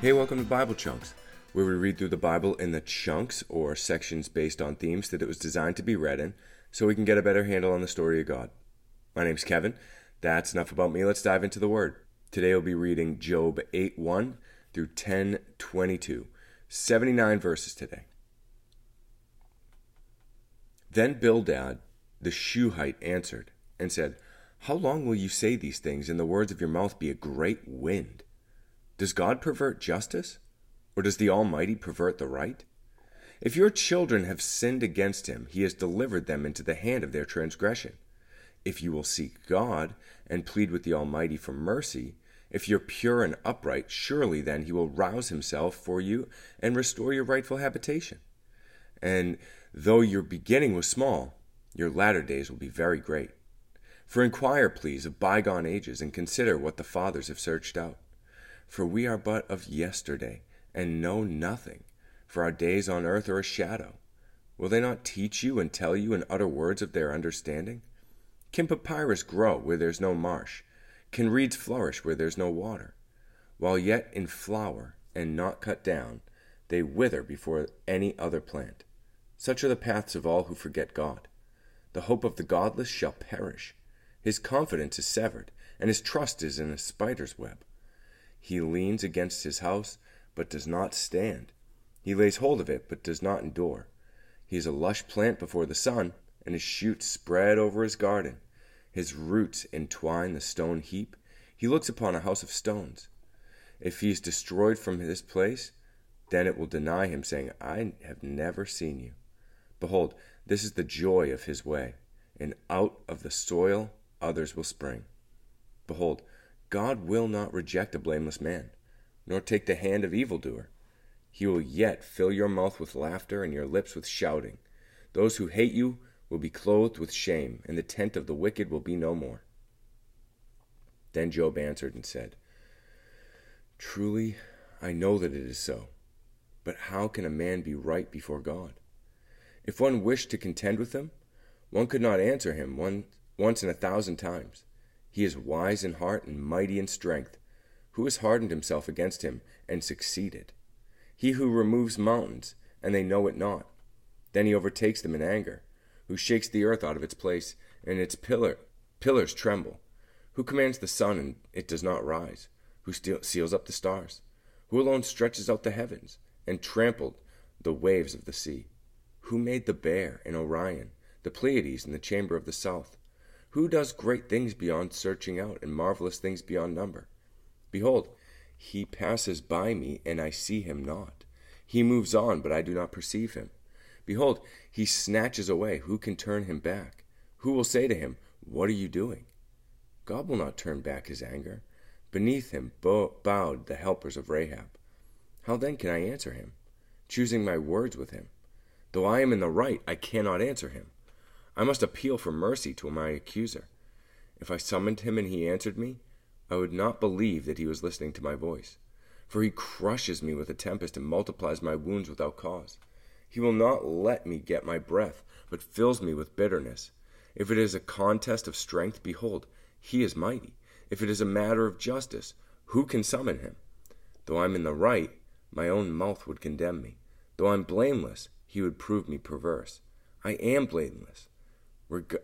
Hey, welcome to Bible Chunks, where we read through the Bible in the chunks or sections based on themes that it was designed to be read in so we can get a better handle on the story of God. My name's Kevin. That's enough about me. Let's dive into the Word. Today we'll be reading Job 8 1 through 10 22. 79 verses today. Then Bildad the Shuhite answered and said, How long will you say these things, and the words of your mouth be a great wind? Does God pervert justice? Or does the Almighty pervert the right? If your children have sinned against him, he has delivered them into the hand of their transgression. If you will seek God and plead with the Almighty for mercy, if you're pure and upright, surely then he will rouse himself for you and restore your rightful habitation. And though your beginning was small, your latter days will be very great. For inquire, please, of bygone ages, and consider what the fathers have searched out. For we are but of yesterday, and know nothing, for our days on earth are a shadow. Will they not teach you and tell you and utter words of their understanding? Can papyrus grow where there's no marsh? Can reeds flourish where there's no water? While yet in flower and not cut down, they wither before any other plant. Such are the paths of all who forget God. The hope of the godless shall perish. His confidence is severed, and his trust is in a spider's web. He leans against his house, but does not stand. He lays hold of it, but does not endure. He is a lush plant before the sun, and his shoots spread over his garden. His roots entwine the stone heap. He looks upon a house of stones. If he is destroyed from this place, then it will deny him, saying, I have never seen you. Behold, this is the joy of his way, and out of the soil others will spring. Behold, God will not reject a blameless man, nor take the hand of evildoer. He will yet fill your mouth with laughter and your lips with shouting. Those who hate you will be clothed with shame, and the tent of the wicked will be no more. Then Job answered and said, Truly, I know that it is so. But how can a man be right before God? If one wished to contend with him, one could not answer him one, once in a thousand times. He is wise in heart and mighty in strength. Who has hardened himself against him and succeeded? He who removes mountains, and they know it not. Then he overtakes them in anger, who shakes the earth out of its place, and its pillar, pillars tremble. Who commands the sun, and it does not rise? Who seals up the stars? Who alone stretches out the heavens, and trampled the waves of the sea? Who made the bear and Orion, the Pleiades and the chamber of the south? Who does great things beyond searching out, and marvelous things beyond number? Behold, he passes by me, and I see him not. He moves on, but I do not perceive him. Behold, he snatches away. Who can turn him back? Who will say to him, What are you doing? God will not turn back his anger. Beneath him bowed the helpers of Rahab. How then can I answer him, choosing my words with him? Though I am in the right, I cannot answer him. I must appeal for mercy to my accuser. If I summoned him and he answered me, I would not believe that he was listening to my voice. For he crushes me with a tempest and multiplies my wounds without cause. He will not let me get my breath, but fills me with bitterness. If it is a contest of strength, behold, he is mighty. If it is a matter of justice, who can summon him? Though I'm in the right, my own mouth would condemn me. Though I'm blameless, he would prove me perverse. I am blameless.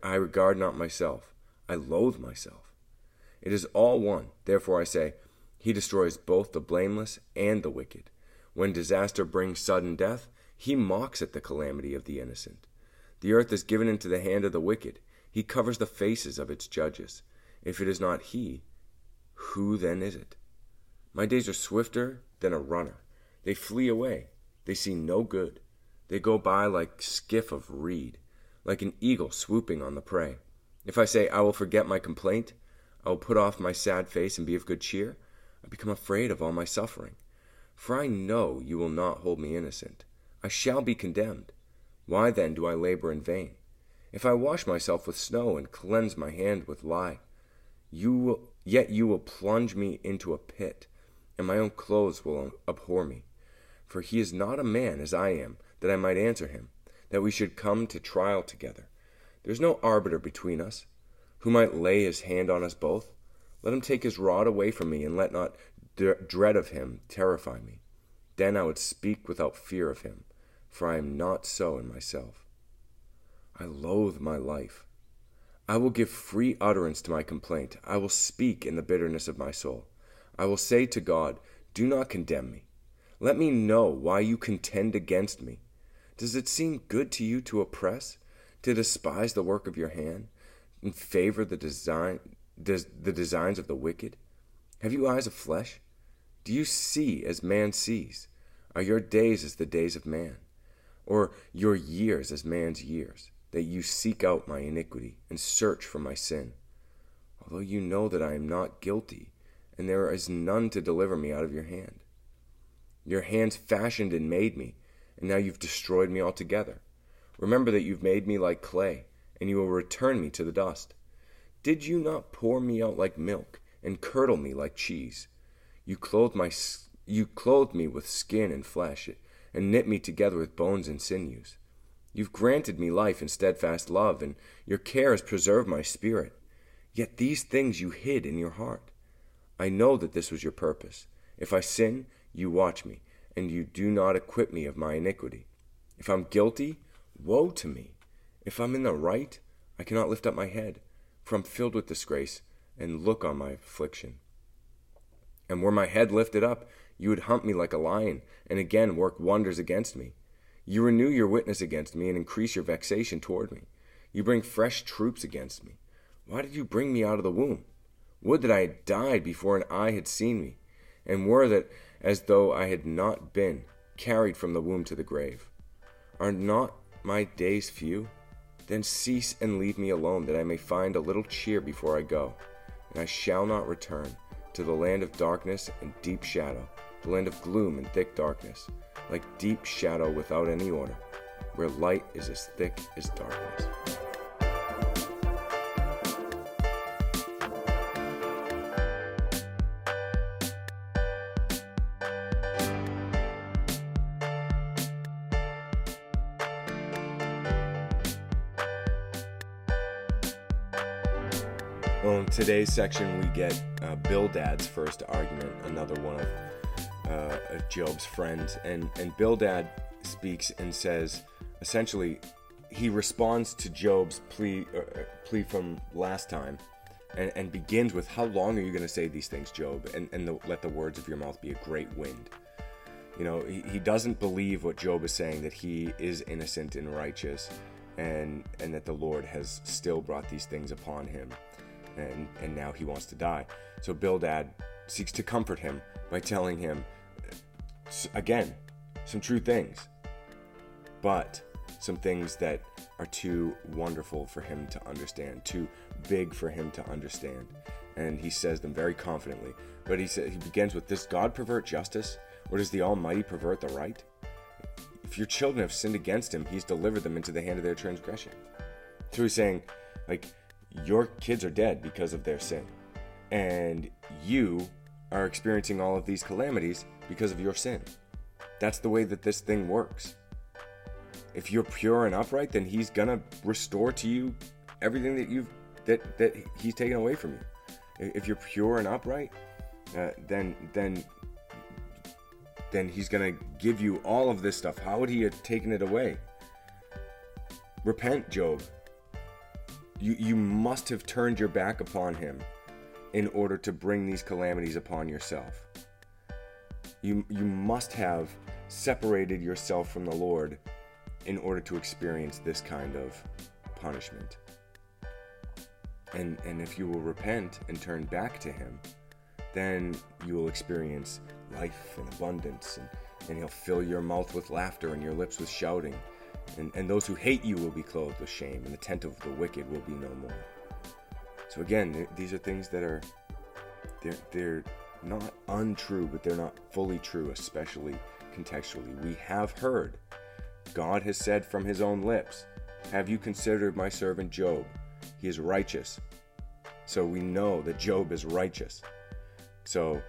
I regard not myself. I loathe myself. It is all one. Therefore I say, He destroys both the blameless and the wicked. When disaster brings sudden death, He mocks at the calamity of the innocent. The earth is given into the hand of the wicked. He covers the faces of its judges. If it is not He, who then is it? My days are swifter than a runner. They flee away. They see no good. They go by like skiff of reed like an eagle swooping on the prey. If I say, I will forget my complaint, I will put off my sad face and be of good cheer, I become afraid of all my suffering. For I know you will not hold me innocent. I shall be condemned. Why then do I labor in vain? If I wash myself with snow and cleanse my hand with lye, you will, yet you will plunge me into a pit, and my own clothes will abhor me. For he is not a man as I am, that I might answer him, that we should come to trial together. There is no arbiter between us, who might lay his hand on us both. Let him take his rod away from me, and let not dread of him terrify me. Then I would speak without fear of him, for I am not so in myself. I loathe my life. I will give free utterance to my complaint. I will speak in the bitterness of my soul. I will say to God, Do not condemn me. Let me know why you contend against me. Does it seem good to you to oppress, to despise the work of your hand, and favor the design, des, the designs of the wicked? Have you eyes of flesh? Do you see as man sees? Are your days as the days of man? Or your years as man's years, that you seek out my iniquity and search for my sin? Although you know that I am not guilty, and there is none to deliver me out of your hand. Your hands fashioned and made me, and now you've destroyed me altogether. Remember that you've made me like clay, and you will return me to the dust. Did you not pour me out like milk, and curdle me like cheese? You clothed my you clothed me with skin and flesh, and knit me together with bones and sinews. You've granted me life and steadfast love, and your care has preserved my spirit. Yet these things you hid in your heart. I know that this was your purpose. If I sin, you watch me, and you do not acquit me of my iniquity. If I'm guilty, woe to me. If I'm in the right, I cannot lift up my head, for I'm filled with disgrace, and look on my affliction. And were my head lifted up, you would hunt me like a lion, and again work wonders against me. You renew your witness against me, and increase your vexation toward me. You bring fresh troops against me. Why did you bring me out of the womb? Would that I had died before an eye had seen me, and were that as though I had not been carried from the womb to the grave. Are not my days few? Then cease and leave me alone, that I may find a little cheer before I go. And I shall not return to the land of darkness and deep shadow, the land of gloom and thick darkness, like deep shadow without any order, where light is as thick as darkness. Well, in today's section, we get uh, Bildad's first argument, another one of, uh, Job's friends. And, and Bildad speaks and says, essentially, he responds to Job's plea, uh, plea from last time and, and, begins with, How long are you going to say these things, Job? And, and the, let the words of your mouth be a great wind. You know, he, he doesn't believe what Job is saying, that he is innocent and righteous, and, and that the Lord has still brought these things upon him and, and now he wants to die. So Bildad seeks to comfort him by telling him, again, some true things, but some things that are too wonderful for him to understand, too big for him to understand. And he says them very confidently. But he says he begins with, Does God pervert justice? Or does the Almighty pervert the right? If your children have sinned against him, he's delivered them into the hand of their transgression. So he's saying, like, your kids are dead because of their sin. And you are experiencing all of these calamities because of your sin. That's the way that this thing works. If you're pure and upright, then he's going to restore to you everything that you've that that he's taken away from you. If you're pure and upright, uh, then then then he's going to give you all of this stuff. How would he have taken it away? Repent, Job. You, you must have turned your back upon him in order to bring these calamities upon yourself. You, you must have separated yourself from the Lord in order to experience this kind of punishment. And, and if you will repent and turn back to Him, then you will experience life and abundance, and, and He'll fill your mouth with laughter and your lips with shouting and, and those who hate you will be clothed with shame, and the tent of the wicked will be no more. So again, these are things that are they're they're not untrue, but they're not fully true, especially contextually. We have heard, God has said from his own lips, Have you considered my servant Job? He is righteous. So we know that Job is righteous. So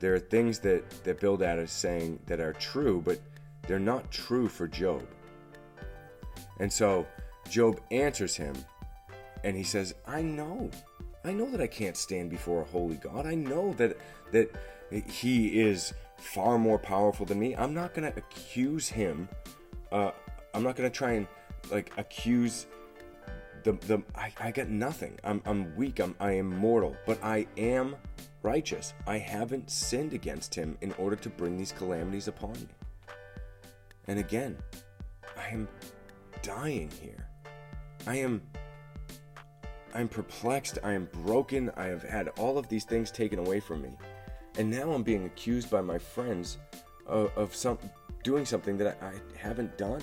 there are things that, that Bildad is saying that are true, but they're not true for Job. And so Job answers him and he says, I know. I know that I can't stand before a holy God. I know that that he is far more powerful than me. I'm not going to accuse him. Uh, I'm not going to try and like accuse the the I, I got nothing. I'm I'm weak. I'm I am mortal, but I am righteous. I haven't sinned against him in order to bring these calamities upon me. And again, I am dying here. I am I'm perplexed, I am broken, I have had all of these things taken away from me. And now I'm being accused by my friends of, of some doing something that I, I haven't done.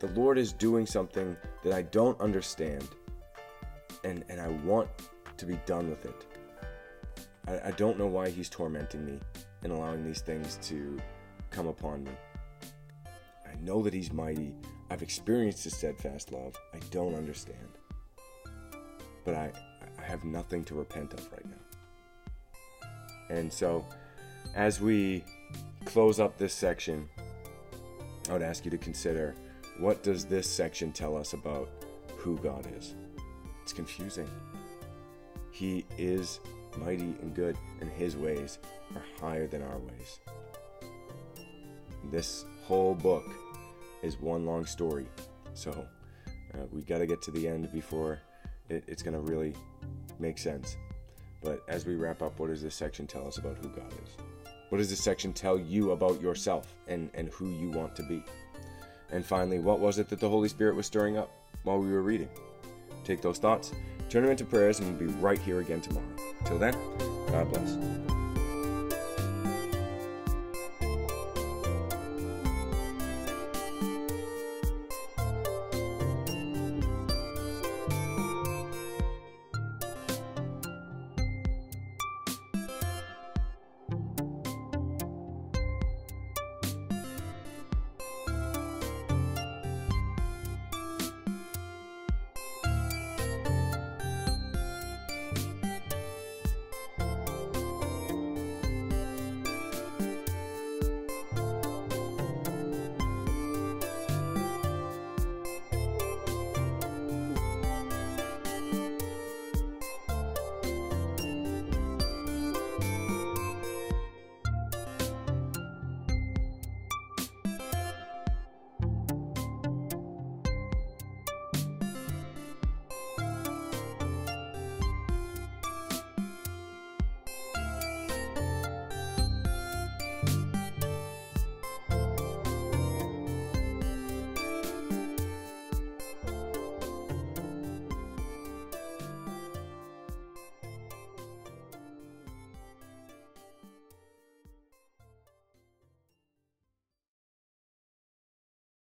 The Lord is doing something that I don't understand, and, and I want to be done with it. I, I don't know why He's tormenting me and allowing these things to come upon me. Know that He's mighty. I've experienced His steadfast love. I don't understand but I, I have nothing to repent of right now. And so, as we close up this section, I would ask you to consider what does this section tell us about who God is? It's confusing. He is mighty and good, and his ways are higher than our ways. This whole book is one long story. So uh, we got to get to the end before it, it's going to really make sense. But as we wrap up, what does this section tell us about who God is? What does this section tell you about yourself and, and who you want to be? And finally, what was it that the Holy Spirit was stirring up while we were reading? Take those thoughts, turn them into prayers, and we'll be right here again tomorrow. Till then, God bless.